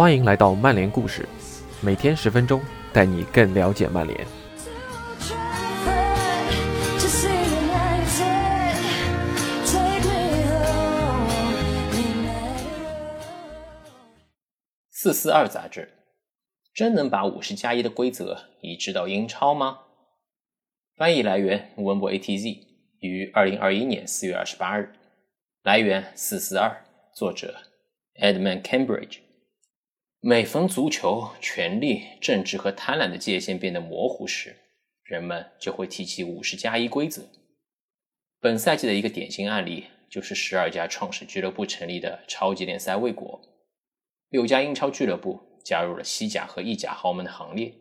欢迎来到曼联故事，每天十分钟，带你更了解曼联。四四二杂志，真能把五十加一的规则移植到英超吗？翻译来源：温博 ATZ，于二零二一年四月二十八日。来源：四四二，作者：Edmund Cambridge。每逢足球、权力、政治和贪婪的界限变得模糊时，人们就会提起五十加一规则。本赛季的一个典型案例就是十二家创始俱乐部成立的超级联赛卫国。六家英超俱乐部加入了西甲和意甲豪门的行列，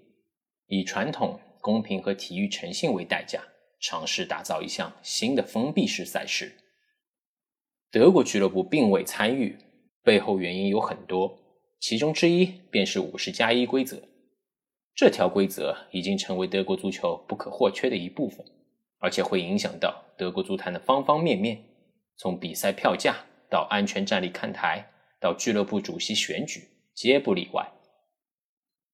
以传统、公平和体育诚信为代价，尝试打造一项新的封闭式赛事。德国俱乐部并未参与，背后原因有很多，其中之一便是五十加一规则。这条规则已经成为德国足球不可或缺的一部分，而且会影响到德国足坛的方方面面，从比赛票价到安全站立看台。到俱乐部主席选举，皆不例外。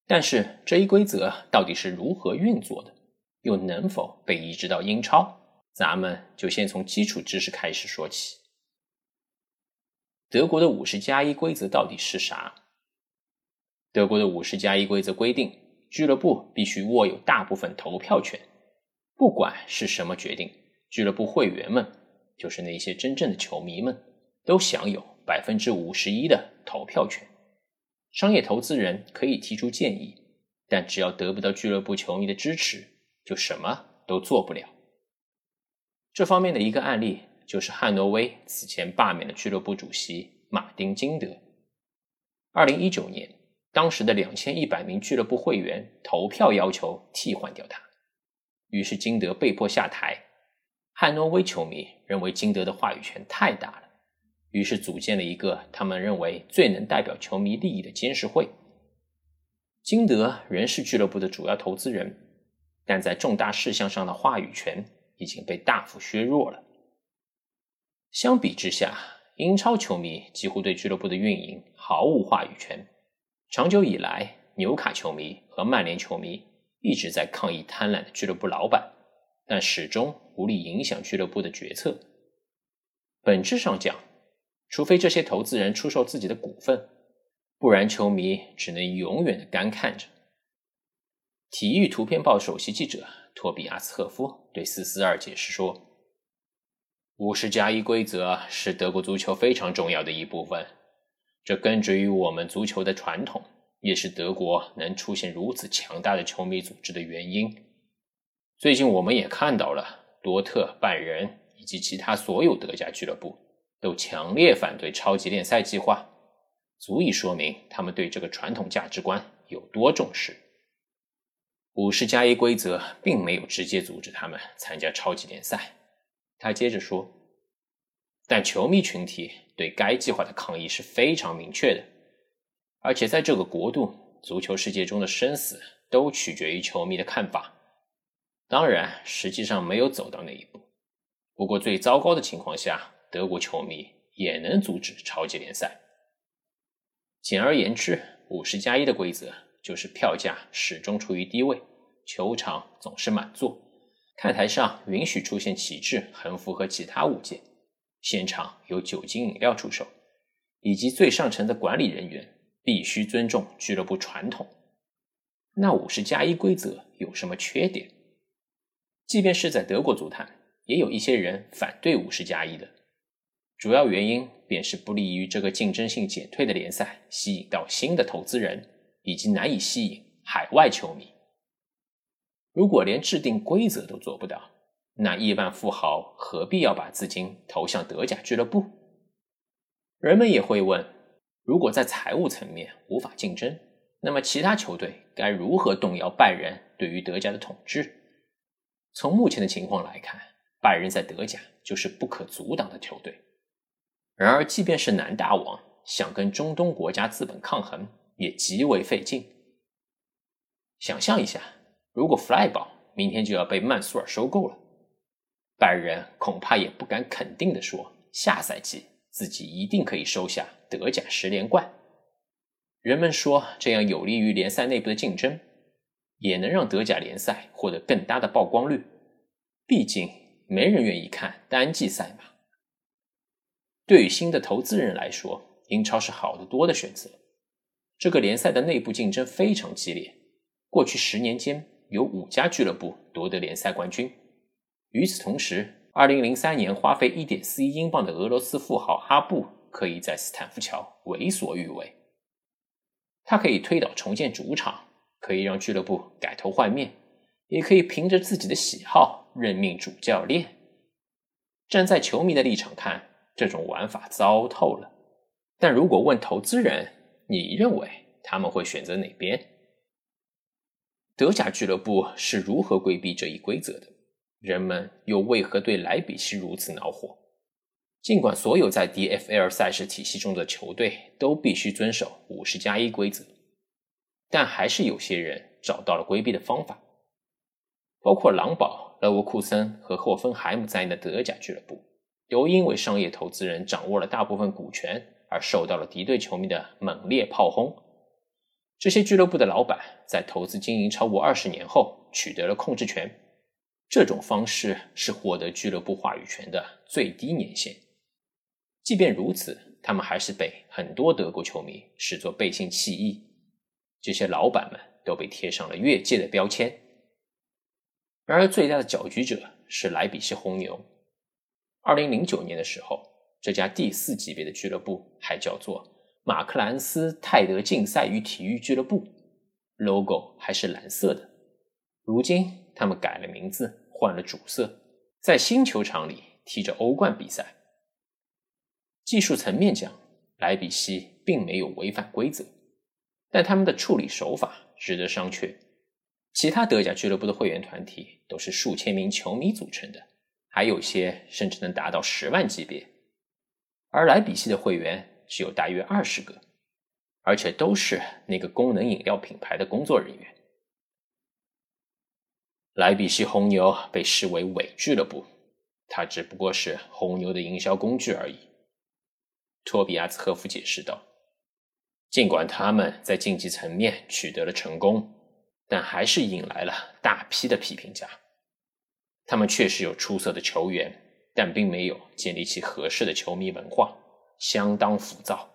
但是这一规则到底是如何运作的，又能否被移植到英超？咱们就先从基础知识开始说起。德国的五十加一规则到底是啥？德国的五十加一规则规定，俱乐部必须握有大部分投票权，不管是什么决定，俱乐部会员们，就是那些真正的球迷们，都享有。百分之五十一的投票权，商业投资人可以提出建议，但只要得不到俱乐部球迷的支持，就什么都做不了。这方面的一个案例就是汉诺威此前罢免了俱乐部主席马丁·金德。二零一九年，当时的两千一百名俱乐部会员投票要求替换掉他，于是金德被迫下台。汉诺威球迷认为金德的话语权太大了。于是组建了一个他们认为最能代表球迷利益的监事会。金德仍是俱乐部的主要投资人，但在重大事项上的话语权已经被大幅削弱了。相比之下，英超球迷几乎对俱乐部的运营毫无话语权。长久以来，纽卡球迷和曼联球迷一直在抗议贪婪的俱乐部老板，但始终无力影响俱乐部的决策。本质上讲，除非这些投资人出售自己的股份，不然球迷只能永远的干看着。体育图片报首席记者托比亚斯赫夫对四四二解释说：“五十加一规则是德国足球非常重要的一部分，这根植于我们足球的传统，也是德国能出现如此强大的球迷组织的原因。最近我们也看到了多特、拜仁以及其他所有德甲俱乐部。”都强烈反对超级联赛计划，足以说明他们对这个传统价值观有多重视。五十加一规则并没有直接阻止他们参加超级联赛。他接着说：“但球迷群体对该计划的抗议是非常明确的，而且在这个国度，足球世界中的生死都取决于球迷的看法。当然，实际上没有走到那一步。不过，最糟糕的情况下。”德国球迷也能阻止超级联赛。简而言之，五十加一的规则就是票价始终处于低位，球场总是满座，看台上允许出现旗帜、横幅和其他物件，现场有酒精饮料出售，以及最上层的管理人员必须尊重俱乐部传统。那五十加一规则有什么缺点？即便是在德国足坛，也有一些人反对五十加一的。主要原因便是不利于这个竞争性减退的联赛吸引到新的投资人，以及难以吸引海外球迷。如果连制定规则都做不到，那亿万富豪何必要把资金投向德甲俱乐部？人们也会问：如果在财务层面无法竞争，那么其他球队该如何动摇拜仁对于德甲的统治？从目前的情况来看，拜仁在德甲就是不可阻挡的球队。然而，即便是南大王想跟中东国家资本抗衡，也极为费劲。想象一下，如果弗赖堡明天就要被曼苏尔收购了，拜仁恐怕也不敢肯定的说，下赛季自己一定可以收下德甲十连冠。人们说这样有利于联赛内部的竞争，也能让德甲联赛获得更大的曝光率。毕竟没人愿意看单季赛嘛。对于新的投资人来说，英超是好得多的选择。这个联赛的内部竞争非常激烈，过去十年间有五家俱乐部夺得联赛冠军。与此同时，二零零三年花费一点四亿英镑的俄罗斯富豪阿布可以在斯坦福桥为所欲为。他可以推倒重建主场，可以让俱乐部改头换面，也可以凭着自己的喜好任命主教练。站在球迷的立场看，这种玩法糟透了。但如果问投资人，你认为他们会选择哪边？德甲俱乐部是如何规避这一规则的？人们又为何对莱比锡如此恼火？尽管所有在 DFL 赛事体系中的球队都必须遵守五十加一规则，但还是有些人找到了规避的方法。包括狼堡、勒沃库森和霍芬海姆在内的德甲俱乐部，都因为商业投资人掌握了大部分股权。而受到了敌对球迷的猛烈炮轰。这些俱乐部的老板在投资经营超过二十年后取得了控制权。这种方式是获得俱乐部话语权的最低年限。即便如此，他们还是被很多德国球迷视作背信弃义。这些老板们都被贴上了越界的标签。然而，最大的搅局者是莱比锡红牛。二零零九年的时候。这家第四级别的俱乐部还叫做马克兰斯泰德竞赛与体育俱乐部，logo 还是蓝色的。如今他们改了名字，换了主色，在新球场里踢着欧冠比赛。技术层面讲，莱比锡并没有违反规则，但他们的处理手法值得商榷。其他德甲俱乐部的会员团体都是数千名球迷组成的，还有些甚至能达到十万级别。而莱比锡的会员只有大约二十个，而且都是那个功能饮料品牌的工作人员。莱比锡红牛被视为伪俱乐部，它只不过是红牛的营销工具而已。托比亚兹科夫解释道：“尽管他们在竞技层面取得了成功，但还是引来了大批的批评家。他们确实有出色的球员。”但并没有建立起合适的球迷文化，相当浮躁，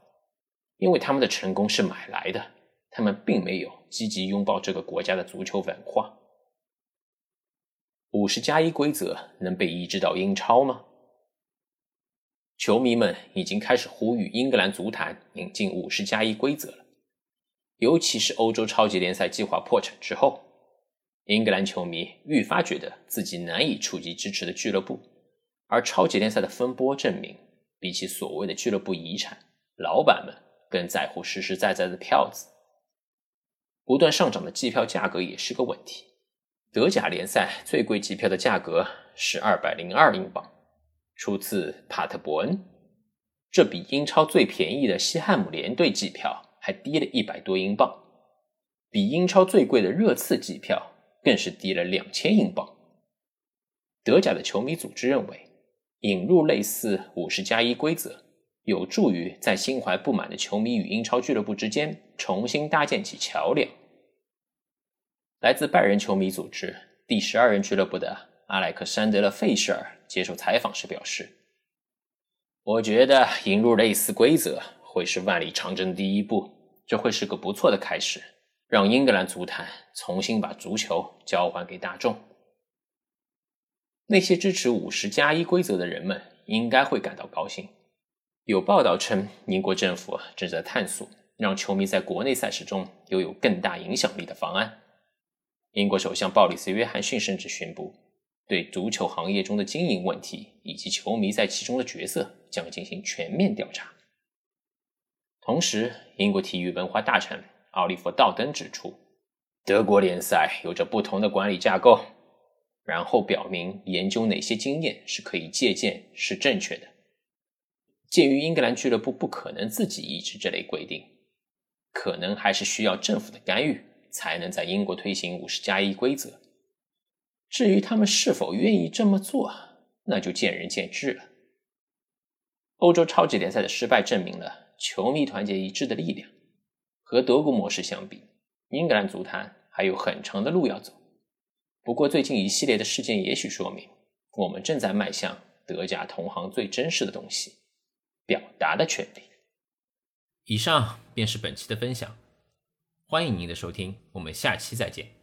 因为他们的成功是买来的，他们并没有积极拥抱这个国家的足球文化。五十加一规则能被移植到英超吗？球迷们已经开始呼吁英格兰足坛引进五十加一规则了，尤其是欧洲超级联赛计划破产之后，英格兰球迷愈发觉得自己难以触及支持的俱乐部。而超级联赛的风波证明，比起所谓的俱乐部遗产，老板们更在乎实实在在的票子。不断上涨的机票价格也是个问题。德甲联赛最贵机票的价格是二百零二英镑，出自帕特伯恩，这比英超最便宜的西汉姆联队机票还低了一百多英镑，比英超最贵的热刺机票更是低了两千英镑。德甲的球迷组织认为。引入类似五十加一规则，有助于在心怀不满的球迷与英超俱乐部之间重新搭建起桥梁。来自拜仁球迷组织第十二人俱乐部的阿莱克山德勒·费舍尔接受采访时表示：“我觉得引入类似规则会是万里长征第一步，这会是个不错的开始，让英格兰足坛重新把足球交还给大众。”那些支持五十加一规则的人们应该会感到高兴。有报道称，英国政府正在探索让球迷在国内赛事中拥有更大影响力的方案。英国首相鲍里斯·约翰逊甚至宣布，对足球行业中的经营问题以及球迷在其中的角色将进行全面调查。同时，英国体育文化大臣奥利弗·道登指出，德国联赛有着不同的管理架构。然后表明研究哪些经验是可以借鉴是正确的。鉴于英格兰俱乐部不可能自己抑制这类规定，可能还是需要政府的干预才能在英国推行五十加一规则。至于他们是否愿意这么做，那就见仁见智了。欧洲超级联赛的失败证明了球迷团结一致的力量。和德国模式相比，英格兰足坛还有很长的路要走。不过，最近一系列的事件也许说明，我们正在迈向德甲同行最真实的东西——表达的权利。以上便是本期的分享，欢迎您的收听，我们下期再见。